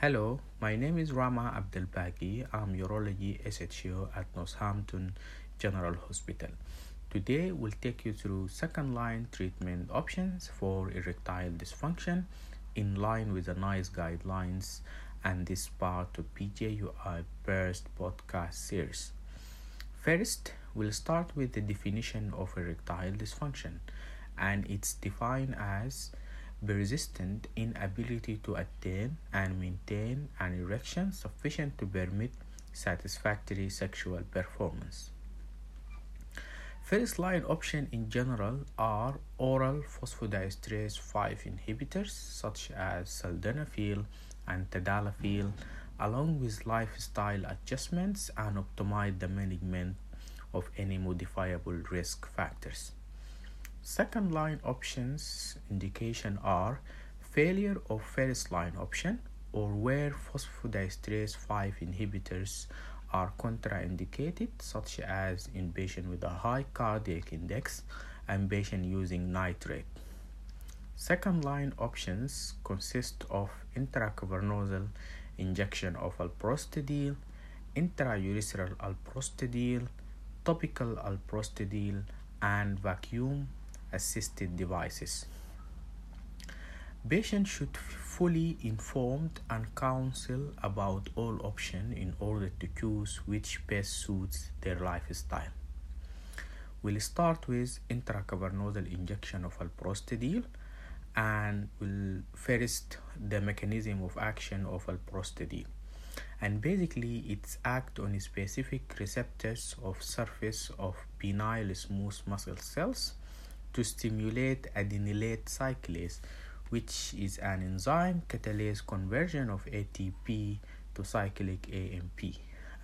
Hello, my name is Rammah Abdlbagi. I'm urology SHO at Northampton General Hospital. Today we'll take you through second line treatment options for erectile dysfunction in line with the NICE guidelines and this part of BJUI BURST podcast series. First, we'll start with the definition of erectile dysfunction and it's defined as persistent inability to attain and maintain an erection sufficient to permit satisfactory sexual performance. First line options in general are oral phosphodiesterase 5 inhibitors such as sildenafil and tadalafil along with lifestyle adjustments and optimize the management of any modifiable risk factors. Second line options indication are failure of first line option or where phosphodiesterase 5 inhibitors are contraindicated such as in patient with a high cardiac index and patient using nitrate. Second line options consist of intracavernosal injection of alprostadil, intraurethral alprostadil, topical alprostadil, and vacuum assisted devices. Patients should fully informed and counsel about all options in order to choose which best suits their lifestyle. We'll start with intracavernosal injection of alprostadil and we'll first the mechanism of action of alprostadil and basically it's act on specific receptors of surface of penile smooth muscle cells to stimulate adenylate cyclase, which is an enzyme catalyze conversion of ATP to cyclic AMP.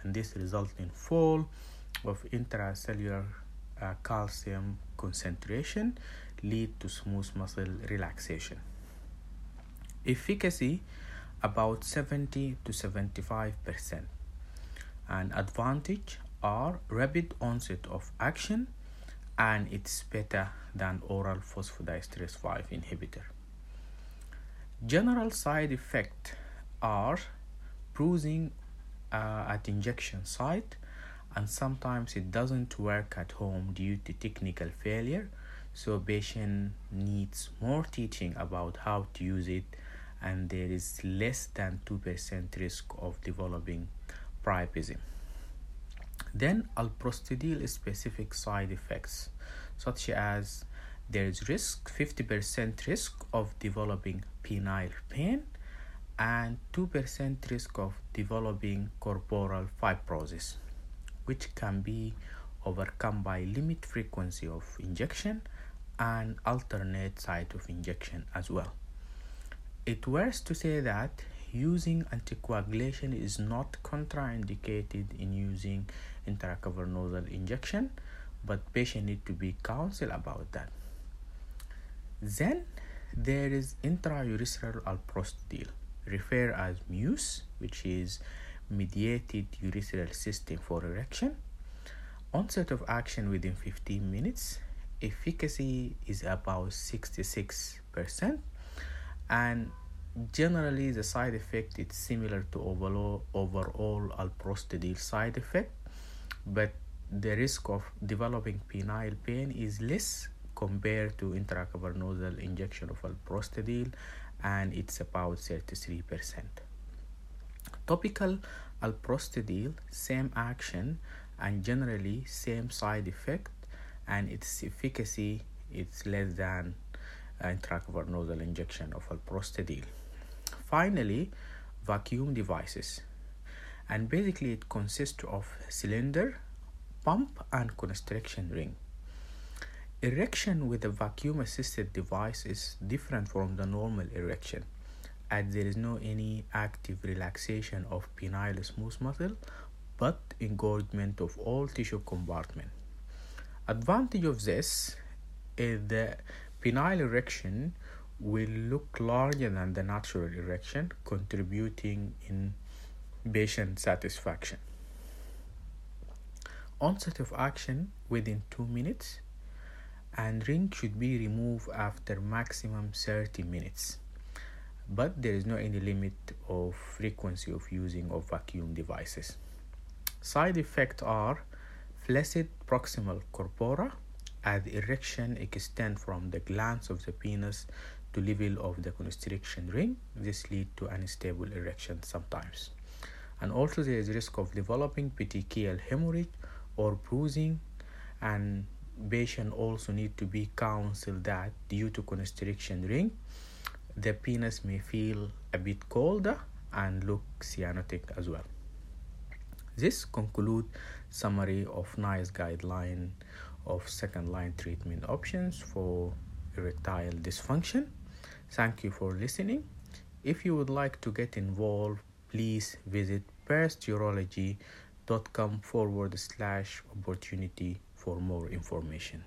And this results in fall of intracellular uh, calcium concentration, lead to smooth muscle relaxation. Efficacy about 70 to 75 percent. An advantage are rapid onset of action and it's better than oral phosphodiesterase 5 inhibitor. General side effects are bruising uh, at injection site and sometimes it doesn't work at home due to technical failure so patient needs more teaching about how to use it and there is less than 2% risk of developing priapism. Then alprostadil specific side effects such as there is risk 50% risk of developing penile pain and 2% risk of developing corporal fibrosis which can be overcome by limit frequency of injection and alternate site of injection as well. It worth to say that using anticoagulation is not contraindicated in using intracavernosal injection but patient need to be counseled about that. Then there is intraurethral alprostadil referred as muse which is mediated urethral system for erection. Onset of action within 15 minutes efficacy is about 66% and generally the side effect is similar to overall overall alprostadil side effect but the risk of developing penile pain is less compared to intracavernosal injection of alprostadil and it's about 33%. Topical alprostadil, same action and generally same side effect and its efficacy is less than uh, intracavernosal injection of alprostadil. Finally, vacuum devices and basically it consists of cylinder pump and constriction ring. Erection with a vacuum assisted device is different from the normal erection as there is no any active relaxation of penile smooth muscle but engorgement of all tissue compartment. Advantage of this is the penile erection will look larger than the natural erection contributing in patient satisfaction onset of action within 2 minutes and ring should be removed after maximum 30 minutes but there is no any limit of frequency of using of vacuum devices. Side effects are flaccid proximal corpora as erection extend from the glans of the penis to level of the constriction ring. This lead to unstable erection sometimes. And also there is risk of developing petechial hemorrhage or bruising and patient also need to be counseled that due to constriction ring the penis may feel a bit colder and look cyanotic as well this conclude summary of NICE guideline of second line treatment options for erectile dysfunction thank you for listening if you would like to get involved please visit bursturology.com forward slash opportunity for more information.